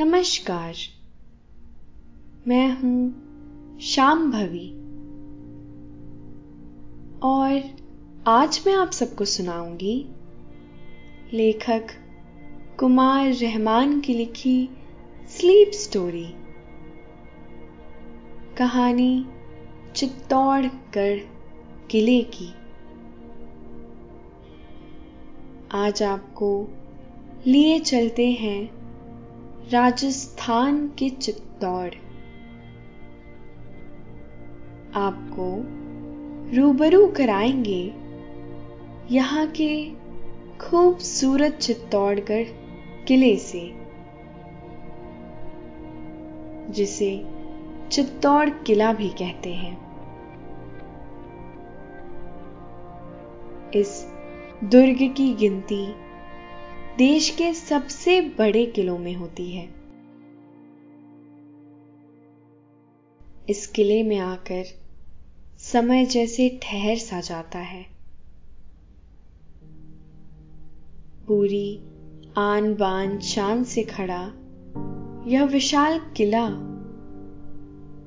नमस्कार। मैं हूँ श्याम भवी। और आज मैं आप सबको सुनाऊँगी लेखक कुमार रहमान की लिखी स्लीप स्टोरी। कहानी चित्तौड़गढ़ किले की। आज आपको लिए चलते हैं राजस्थान के चित्तौड़। आपको रूबरू कराएँगे यहाँ के खूबसूरत चित्तौड़गढ़ किले से, जिसे चित्तौड़ किला भी कहते हैं। इस दुर्ग की गिनती देश के सबसे बड़े किलों में होती है। इस किले में आकर समय जैसे ठहर सा जाता है। पूरी आन बान शान से खड़ा यह विशाल किला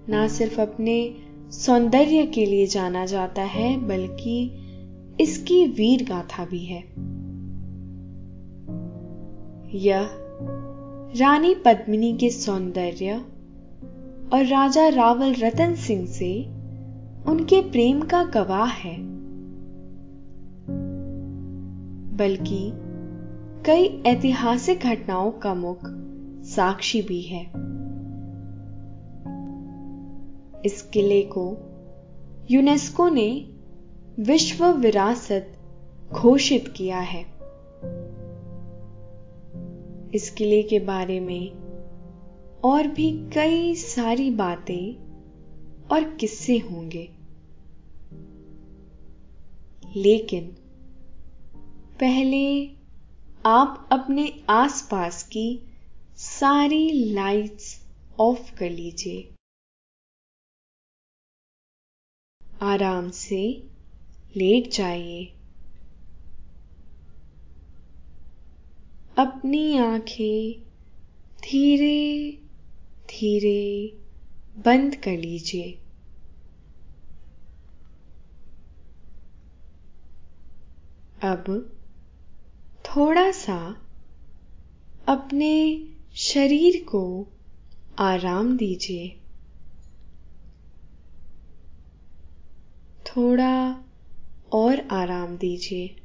ना सिर्फ़ अपने सौंदर्य के लिए जाना जाता है, बल्कि इसकी वीर गाथा भी है। यह रानी पद्मिनी के सौंदर्य और राजा रावल रतन सिंह से उनके प्रेम का गवाह है। बल्कि कई ऐतिहासिक घटनाओं का मुख साक्षी भी है। इस किले को यूनेस्को ने विश्व विरासत घोषित किया है। इस किले के बारे में और भी कई सारी बातें और किस्से होंगे। लेकिन पहले आप अपने आसपास की सारी लाइट्स ऑफ़ कर लीजिए। आराम से लेट जाइए। अपनी आँखें धीरे धीरे बंद कर लीजिए। अब थोड़ा सा अपने शरीर को आराम दीजिए। थोड़ा और आराम दीजिए।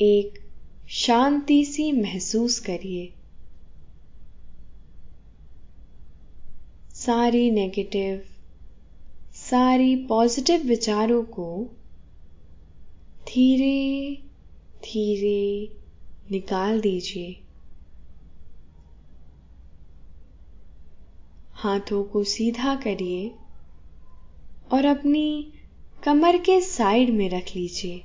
एक शांति सी महसूस करिए। सारी नेगेटिव सारी पॉजिटिव विचारों को धीरे धीरे निकाल दीजिए। हाथों को सीधा करिए और अपनी कमर के साइड में रख लीजिए।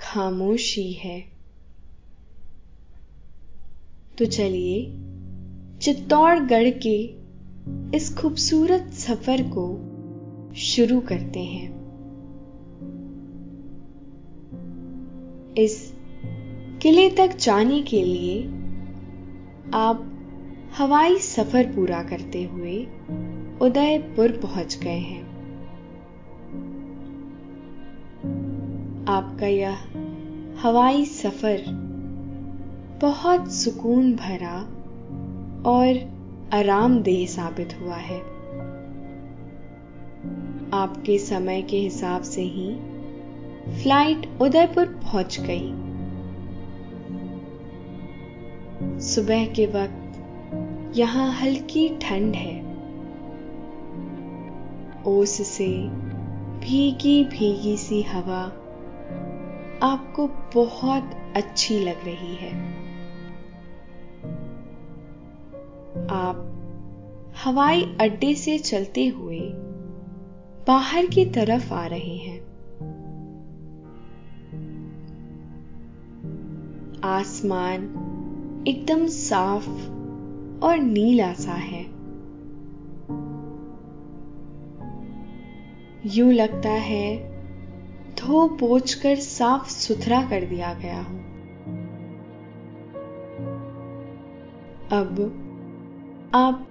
खामोशी है। तो चलिए चित्तौड़गढ़ के इस खूबसूरत सफ़र को शुरू करते हैं। इस किले तक जाने के लिए आप हवाई सफ़र पूरा करते हुए उदयपुर पहुँच गए हैं। आपका यह हवाई सफ़र बहुत सुकून भरा और आरामदेह साबित हुआ है। आपके समय के हिसाब से ही फ़्लाइट उदयपुर पहुँच गई। सुबह के वक्त यहाँ हल्की ठंड है। ओस से भीगी भीगी सी हवा आपको बहुत अच्छी लग रही है। आप हवाई अड्डे से चलते हुए बाहर की तरफ़ आ रहे हैं। आसमान एकदम साफ़ और नीला सा है। यूँ लगता है धो पोछ कर साफ़ सुथरा कर दिया गया हो। अब आप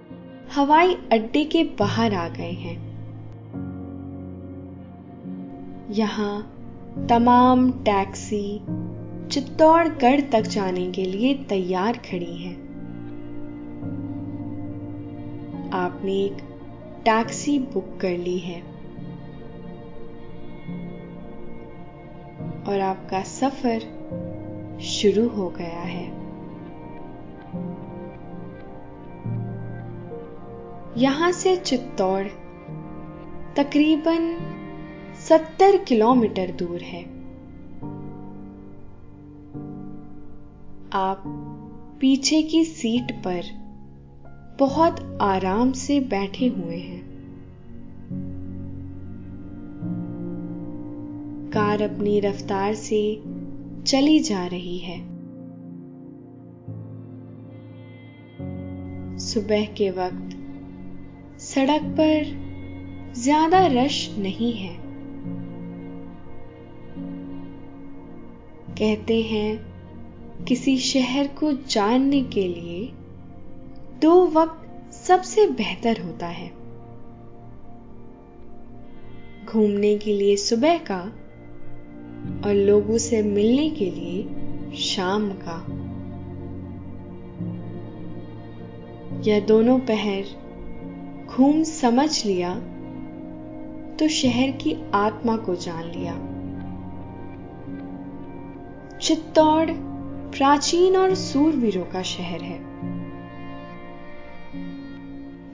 हवाई अड्डे के बाहर आ गए हैं। यहाँ तमाम टैक्सी चित्तौड़गढ़ तक जाने के लिए तैयार खड़ी है। आपने एक टैक्सी बुक कर ली है। और आपका सफ़र शुरू हो गया है। यहाँ से चित्तौड़ तकरीबन 70 किलोमीटर दूर है। आप पीछे की सीट पर बहुत आराम से बैठे हुए हैं। कार अपनी रफ्तार से चली जा रही है। सुबह के वक्त सड़क पर ज़्यादा रश नहीं है। कहते हैं, किसी शहर को जानने के लिए दो वक्त सबसे बेहतर होता है। घूमने के लिए सुबह का और लोगों से मिलने के लिए शाम का। यह दोनों पहर घूम समझ लिया तो शहर की आत्मा को जान लिया। चित्तौड़ प्राचीन और सूरवीरों का शहर है।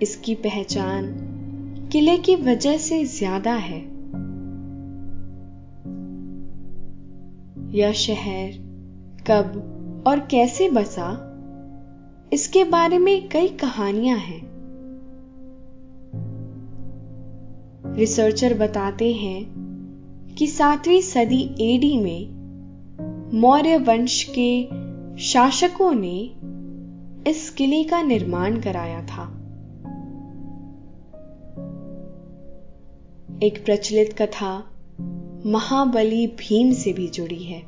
इसकी पहचान किले की वजह से ज़्यादा है। यह शहर, कब और कैसे बसा, इसके बारे में कई कहानियाँ हैं। रिसर्चर बताते हैं कि सातवीं सदी एडी में मौर्य वंश के शासकों ने इस किले का निर्माण कराया था। एक प्रचलित कथा महाबली भीम से भी जुड़ी है।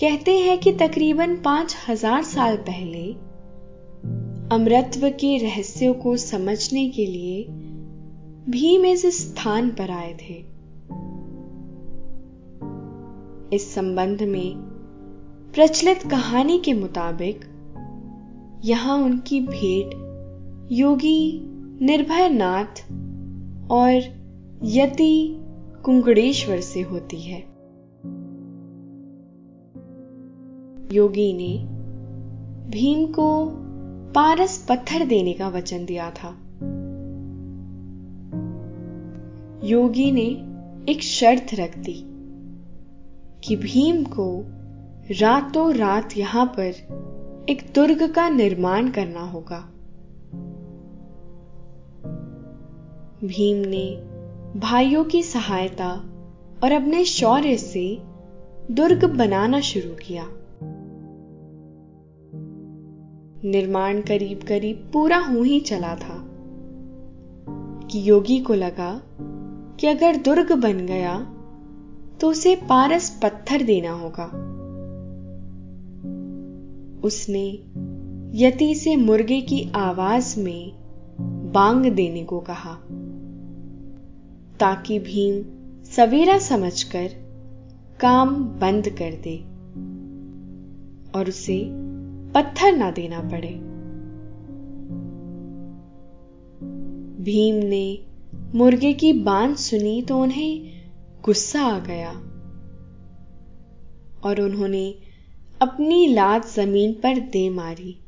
कहते हैं कि तकरीबन पाँच हज़ार साल पहले, अमृतत्व के रहस्यों को समझने के लिए भीम इस स्थान पर आए थे। इस संबंध में प्रचलित कहानी के मुताबिक, यहाँ उनकी भेंट योगी निर्भय नाथ और यति कुंगड़ेश्वर से होती है। योगी ने भीम को पारस पत्थर देने का वचन दिया था। योगी ने एक शर्त रख दी कि भीम को रातों रात यहाँ पर एक दुर्ग का निर्माण करना होगा। भीम ने भाइयों की सहायता और अपने शौर्य से दुर्ग बनाना शुरू किया। निर्माण करीब करीब पूरा हो ही चला था। कि योगी को लगा कि अगर दुर्ग बन गया तो उसे पारस पत्थर देना होगा। उसने यति से मुर्गे की आवाज़ में बांग देने को कहा। ताकि भीम सवेरा समझकर काम बंद कर दे और उसे पत्थर ना देना पड़े। भीम ने मुर्गे की बाँध सुनी तो उन्हें गुस्सा आ गया और उन्होंने अपनी लात ज़मीन पर दे मारी।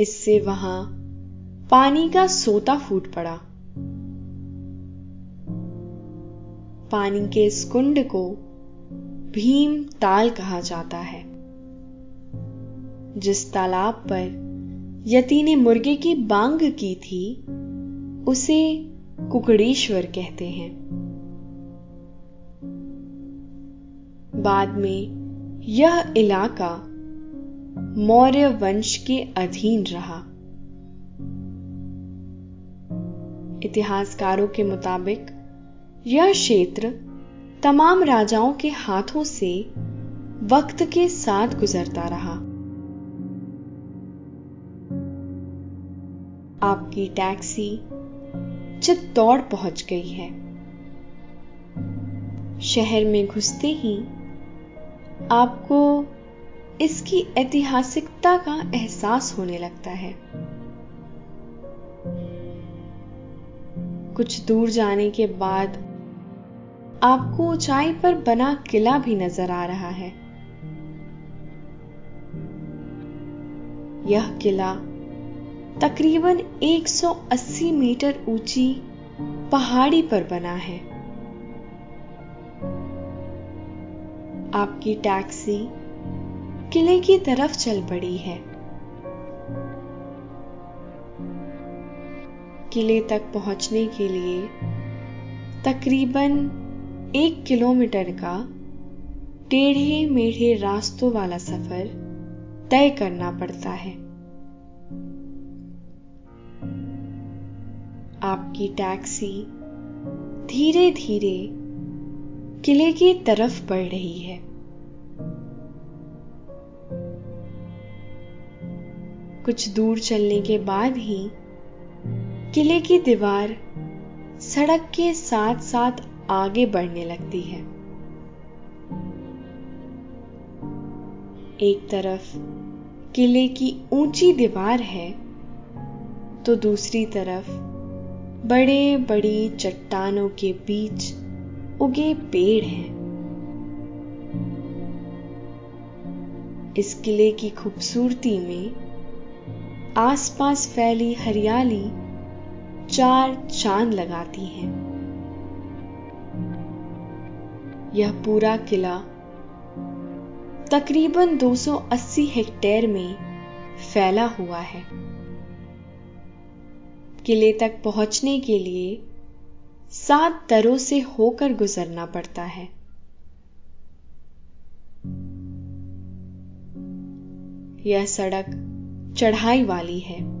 इससे वहाँ पानी का सोता फूट पड़ा। पानी के इस कुंड को भीम ताल कहा जाता है, जिस तालाब पर यति ने मुर्गे की बांग की थी, उसे कुकड़ेश्वर कहते हैं। बाद में यह इलाका मौर्य वंश के अधीन रहा। इतिहासकारों के मुताबिक, यह क्षेत्र तमाम राजाओं के हाथों से वक्त के साथ गुजरता रहा। आपकी टैक्सी चित्तौड़ पहुँच गई है। शहर में घुसते ही आपको इसकी ऐतिहासिकता का एहसास होने लगता है। कुछ दूर जाने के बाद आपको ऊंचाई पर बना किला भी नज़र आ रहा है। यह किला तकरीबन 180 मीटर ऊँची पहाड़ी पर बना है। आपकी टैक्सी किले की तरफ़ चल पड़ी है। किले तक पहुँचने के लिए तकरीबन एक किलोमीटर का टेढ़े मेढ़े रास्तों वाला सफ़र तय करना पड़ता है। आपकी टैक्सी धीरे धीरे किले की तरफ़ बढ़ रही है। कुछ दूर चलने के बाद ही किले की दीवार सड़क के साथ साथ आगे बढ़ने लगती है। एक तरफ़ किले की ऊँची दीवार है तो दूसरी तरफ़ बड़े बड़ी चट्टानों के बीच उगे पेड़ हैं। इस किले की खूबसूरती में आसपास फैली हरियाली चार चाँद लगाती है। यह पूरा किला तकरीबन 280 हेक्टेयर में फैला हुआ है। किले तक पहुँचने के लिए सात दरों से होकर गुजरना पड़ता है। यह सड़क चढ़ाई वाली है।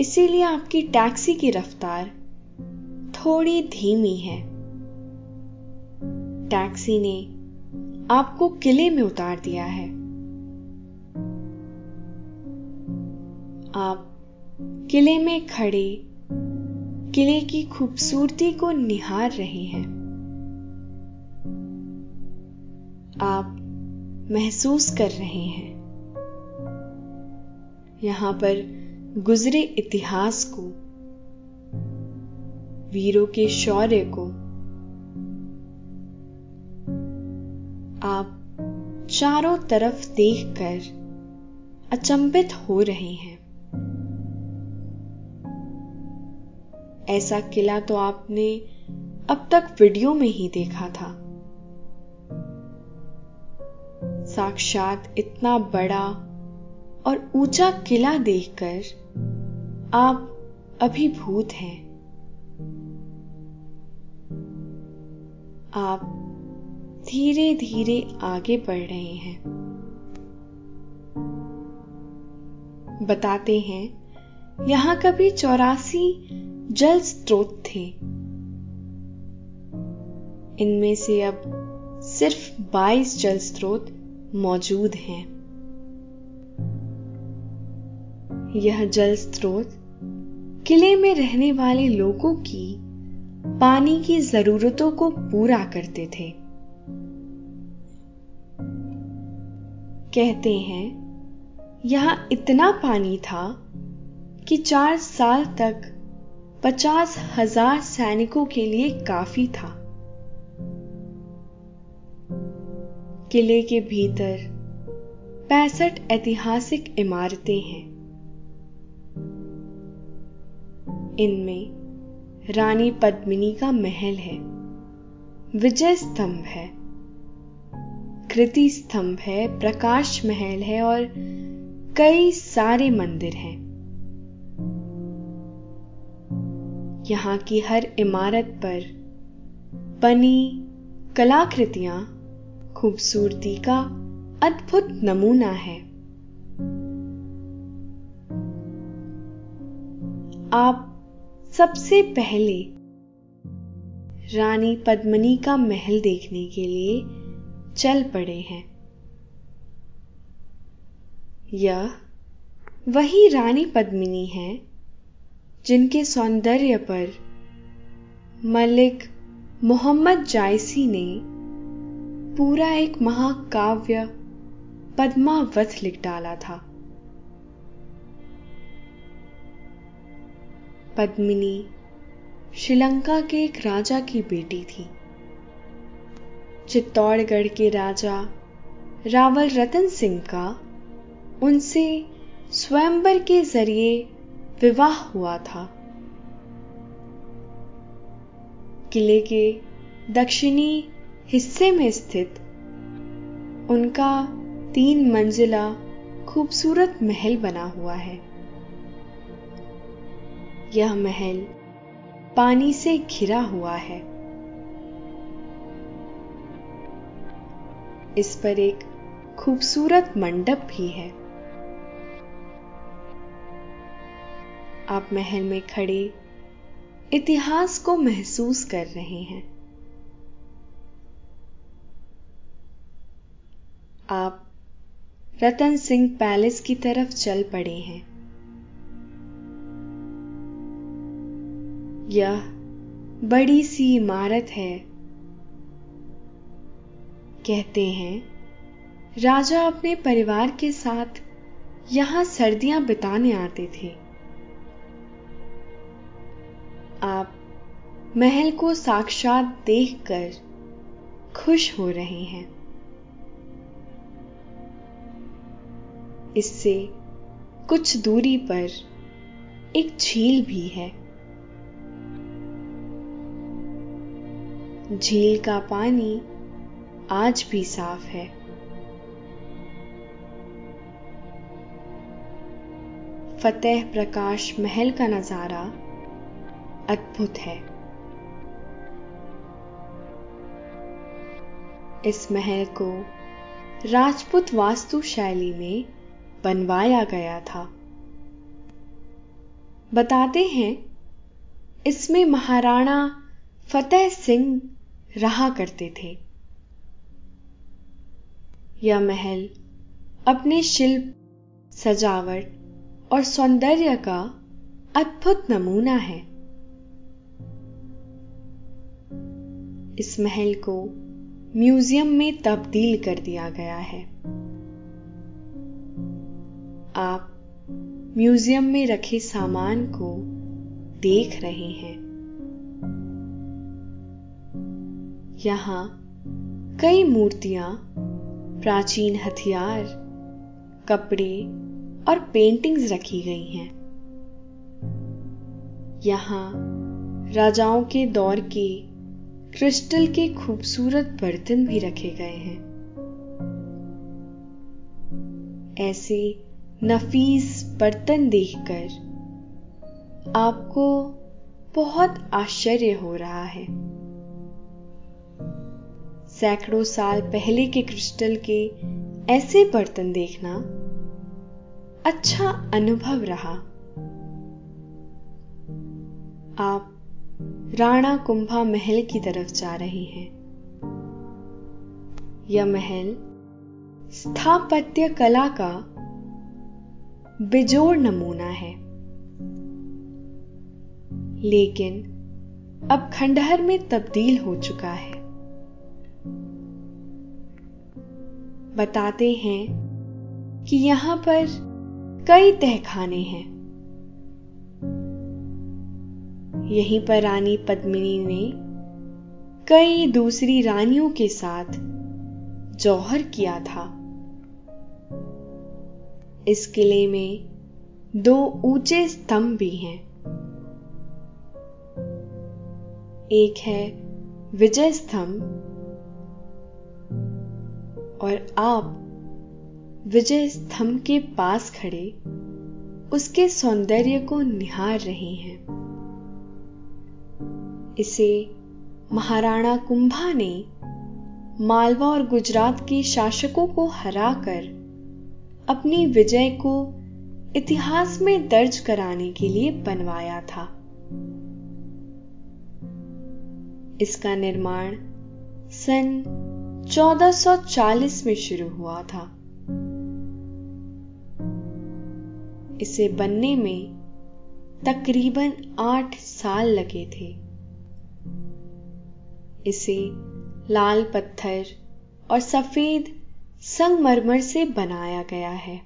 इसीलिए आपकी टैक्सी की रफ्तार थोड़ी धीमी है। टैक्सी ने आपको किले में उतार दिया है। आप किले में खड़े किले की खूबसूरती को निहार रहे हैं। आप महसूस कर रहे हैं। यहाँ पर गुजरे इतिहास को, वीरों के शौर्य को। आप चारों तरफ़ देखकर अचंभित हो रहे हैं। ऐसा किला तो आपने अब तक वीडियो में ही देखा था। साक्षात इतना बड़ा और ऊँचा किला देखकर आप अभिभूत हैं। आप धीरे धीरे आगे बढ़ रहे हैं। बताते हैं, यहाँ कभी चौरासी जल स्रोत थे। इनमें से अब सिर्फ़ 22 जल स्रोत मौजूद हैं। यह जल स्रोत किले में रहने वाले लोगों की पानी की जरूरतों को पूरा करते थे। कहते हैं, यहाँ इतना पानी था कि चार साल तक पचास हज़ार सैनिकों के लिए काफ़ी था। किले के भीतर पैंसठ ऐतिहासिक इमारतें हैं। इनमें रानी पद्मिनी का महल है, विजय स्तंभ है, कृति स्तंभ है, प्रकाश महल है और कई सारे मंदिर हैं। यहाँ की हर इमारत पर बनी कलाकृतियाँ खूबसूरती का अद्भुत नमूना है। आप सबसे पहले रानी पद्मनी का महल देखने के लिए चल पड़े हैं। यह वही रानी पद्मिनी है, जिनके सौंदर्य पर मलिक मोहम्मद जायसी ने पूरा एक महाकाव्य पद्मावत लिख डाला था। पद्मिनी श्रीलंका के एक राजा की बेटी थी। चित्तौड़गढ़ के राजा रावल रतन सिंह का उनसे स्वयंवर के ज़रिए विवाह हुआ था। किले के दक्षिणी हिस्से में स्थित उनका तीन मंजिला खूबसूरत महल बना हुआ है। यह महल पानी से घिरा हुआ है। इस पर एक खूबसूरत मंडप भी है। आप महल में खड़े इतिहास को महसूस कर रहे हैं। आप रतन सिंह पैलेस की तरफ़ चल पड़े हैं। यह बड़ी सी इमारत है। कहते हैं, राजा अपने परिवार के साथ यहाँ सर्दियाँ बिताने आते थे। आप महल को साक्षात देखकर खुश हो रहे हैं। इससे कुछ दूरी पर एक झील भी है। झील का पानी आज भी साफ़ है। फतेह प्रकाश महल का नज़ारा अद्भुत है। इस महल को राजपूत वास्तु शैली में बनवाया गया था। बताते हैं, इसमें महाराणा फतेह सिंह रहा करते थे। यह महल अपने शिल्प, सजावट और सौंदर्य का अद्भुत नमूना है। इस महल को म्यूज़ियम में तब्दील कर दिया गया है। आप म्यूज़ियम में रखे सामान को देख रहे हैं। यहाँ कई मूर्तियाँ, प्राचीन हथियार, कपड़े और पेंटिंग्स रखी गई हैं। यहाँ राजाओं के दौर के क्रिस्टल के खूबसूरत बर्तन भी रखे गए हैं। ऐसे नफीस बर्तन देखकर आपको बहुत आश्चर्य हो रहा है। सैकड़ों साल पहले के क्रिस्टल के ऐसे बर्तन देखना अच्छा अनुभव रहा। आप राणा कुंभा महल की तरफ़ जा रहे हैं। यह महल स्थापत्य कला का बेजोड़ नमूना है। लेकिन अब खंडहर में तब्दील हो चुका है। बताते हैं कि यहाँ पर कई तहखाने हैं। यहीं पर रानी पद्मिनी ने कई दूसरी रानियों के साथ जौहर किया था। इस किले में दो ऊँचे स्तंभ भी हैं। एक है विजय स्तंभ और आप विजय स्तंभ के पास खड़े उसके सौंदर्य को निहार रहे हैं। इसे महाराणा कुंभा ने मालवा और गुजरात के शासकों को हराकर अपनी विजय को इतिहास में दर्ज कराने के लिए बनवाया था। इसका निर्माण सन 1440 में शुरू हुआ था। इसे बनने में तकरीबन आठ साल लगे थे। इसे लाल पत्थर और सफ़ेद संगमरमर से बनाया गया है।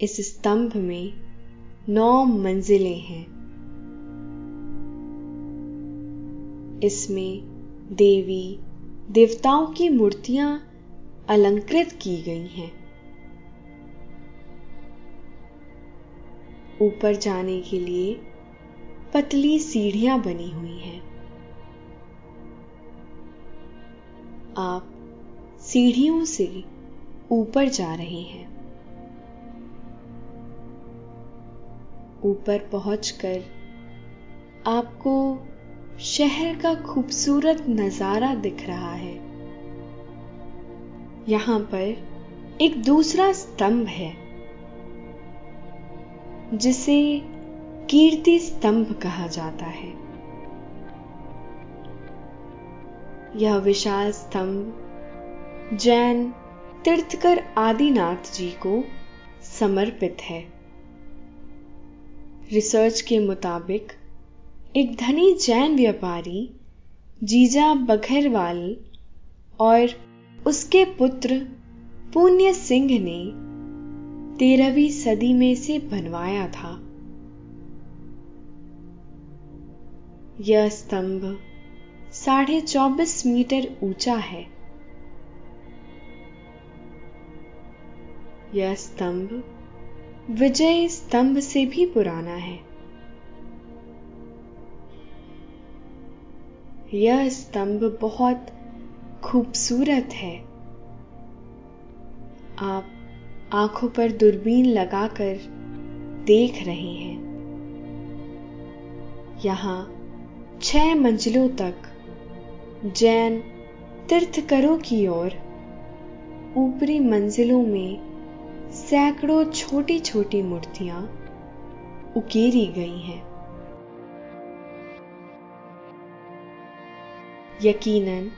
इस स्तंभ में नौ मंजिलें हैं। इसमें देवी देवताओं की मूर्तियाँ अलंकृत की गई हैं। ऊपर जाने के लिए पतली सीढ़ियाँ बनी हुई हैं। आप सीढ़ियों से ऊपर जा रहे हैं। ऊपर पहुंचकर आपको शहर का खूबसूरत नज़ारा दिख रहा है। यहाँ पर एक दूसरा स्तंभ है, जिसे कीर्ति स्तंभ कहा जाता है। यह विशाल स्तंभ जैन तीर्थकर आदिनाथ जी को समर्पित है। रिसर्च के मुताबिक एक धनी जैन व्यापारी, जीजा बघरवाल और उसके पुत्र पुण्य सिंह ने तेरहवीं सदी में से बनवाया था। यह स्तंभ साढ़े चौबीस मीटर ऊँचा है। यह स्तंभ विजय स्तंभ से भी पुराना है। यह स्तंभ बहुत खूबसूरत है। आप आँखों पर दूरबीन लगाकर देख रहे हैं। यहाँ छह मंजिलों तक जैन तीर्थकरों की ओर ऊपरी मंजिलों में सैकड़ों छोटी छोटी मूर्तियाँ उकेरी गई हैं। यकीनन,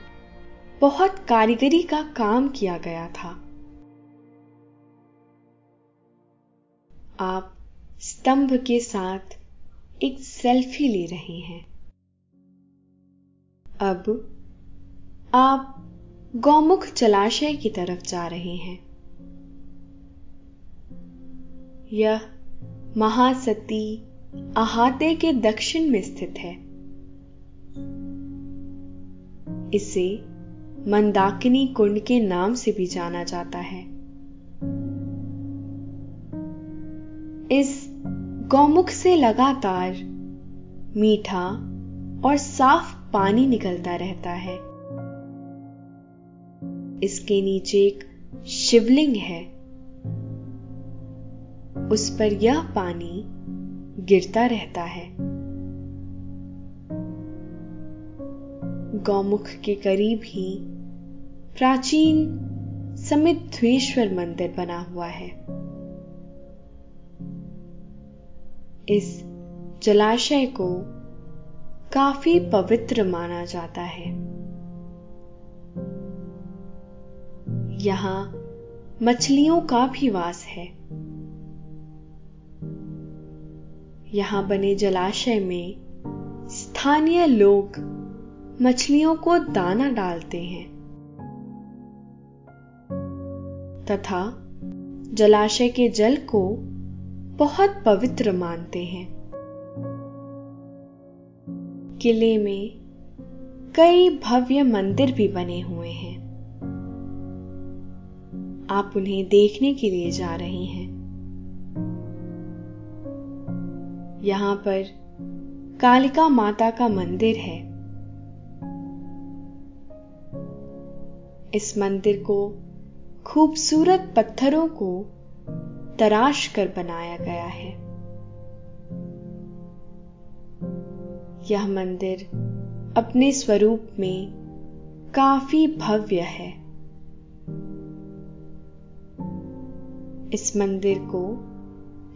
बहुत कारीगरी का काम किया गया था। आप स्तंभ के साथ एक सेल्फी ले रहे हैं। अब आप गौमुख जलाशय की तरफ़ जा रहे हैं। यह महासती अहाते के दक्षिण में स्थित है। इसे मंदाकिनी कुंड के नाम से भी जाना जाता है। इस गौमुख से लगातार मीठा और साफ़ पानी निकलता रहता है। इसके नीचे एक शिवलिंग है। उस पर यह पानी गिरता रहता है। गौमुख के करीब ही प्राचीन समिध्वेश्वर मंदिर बना हुआ है। इस जलाशय को काफ़ी पवित्र माना जाता है। यहाँ मछलियों का भी वास है। यहाँ बने जलाशय में स्थानीय लोग मछलियों को दाना डालते हैं। तथा जलाशय के जल को बहुत पवित्र मानते हैं। किले में कई भव्य मंदिर भी बने हुए हैं। आप उन्हें देखने के लिए जा रहे हैं। यहाँ पर कालिका माता का मंदिर है। इस मंदिर को खूबसूरत पत्थरों को तराश कर बनाया गया है। यह मंदिर अपने स्वरूप में काफ़ी भव्य है। इस मंदिर को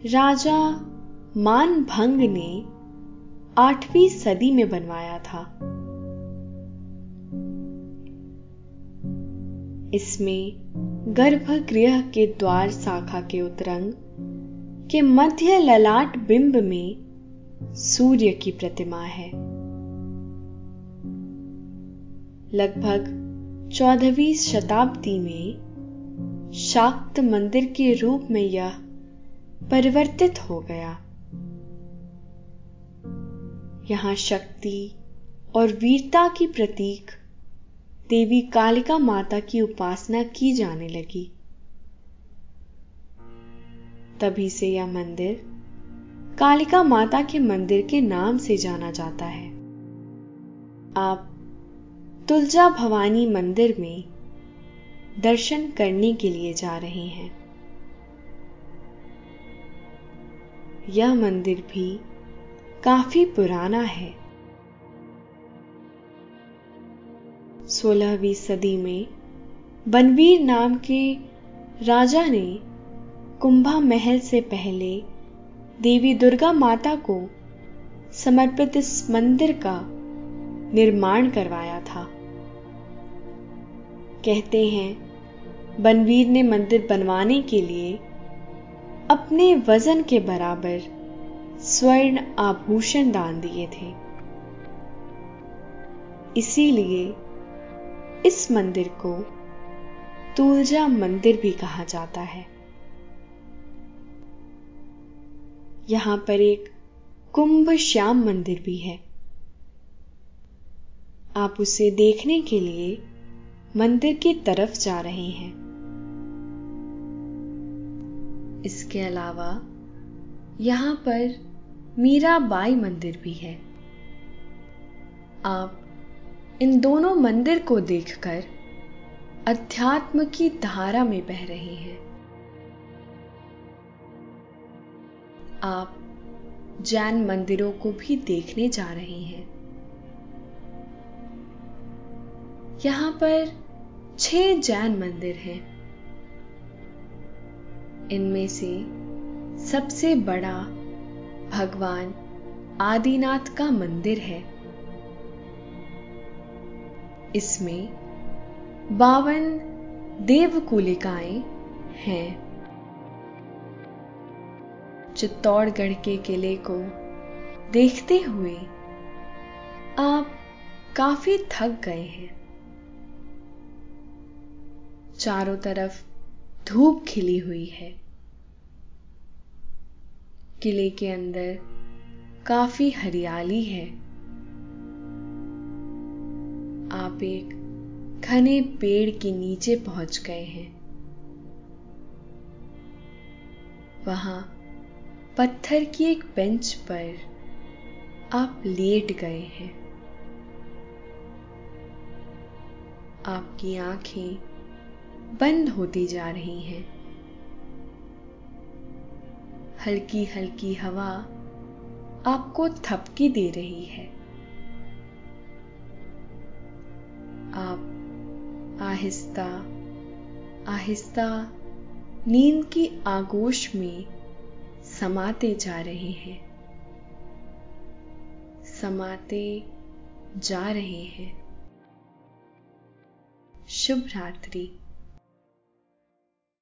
राजा मानभंग ने आठवीं सदी में बनवाया था। इसमें गर्भगृह के द्वार शाखा के उतरंग, के मध्य ललाट बिंब में सूर्य की प्रतिमा है। लगभग चौदहवीं शताब्दी में शाक्त मंदिर के रूप में यह परिवर्तित हो गया। यहाँ शक्ति और वीरता की प्रतीक देवी कालिका माता की उपासना की जाने लगी। तभी से यह मंदिर कालिका माता के मंदिर के नाम से जाना जाता है। आप तुलजा भवानी मंदिर में दर्शन करने के लिए जा रहे हैं। यह मंदिर भी काफ़ी पुराना है। सोलहवीं सदी में बनवीर नाम के राजा ने कुंभा महल से पहले देवी दुर्गा माता को समर्पित इस मंदिर का निर्माण करवाया था। कहते हैं, बनवीर ने मंदिर बनवाने के लिए अपने वज़न के बराबर स्वर्ण आभूषण दान दिए थे। इसीलिए इस मंदिर को तुलजा मंदिर भी कहा जाता है। यहाँ पर एक कुंभ श्याम मंदिर भी है। आप उसे देखने के लिए मंदिर की तरफ़ जा रहे हैं। इसके अलावा यहाँ पर मीराबाई मंदिर भी है। आप इन दोनों मंदिर को देखकर अध्यात्म की धारा में बह रहे हैं। आप जैन मंदिरों को भी देखने जा रहे हैं। यहाँ पर छह जैन मंदिर हैं। इनमें से सबसे बड़ा भगवान आदिनाथ का मंदिर है। इसमें बावन देवकुलिकाएँ हैं। चित्तौड़गढ़ के किले को देखते हुए आप काफ़ी थक गए हैं। चारों तरफ़ धूप खिली हुई है। किले के अंदर काफ़ी हरियाली है। आप एक घने पेड़ के नीचे पहुँच गए हैं। वहाँ पत्थर की एक बेंच पर आप लेट गए हैं। आपकी आँखें बंद होती जा रही हैं। हल्की हल्की हवा आपको थपकी दे रही है। आप, आहिस्ता आहिस्ता, नींद की आगोश में समाते जा रहे हैं। समाते जा रहे हैं। शुभ रात्रि।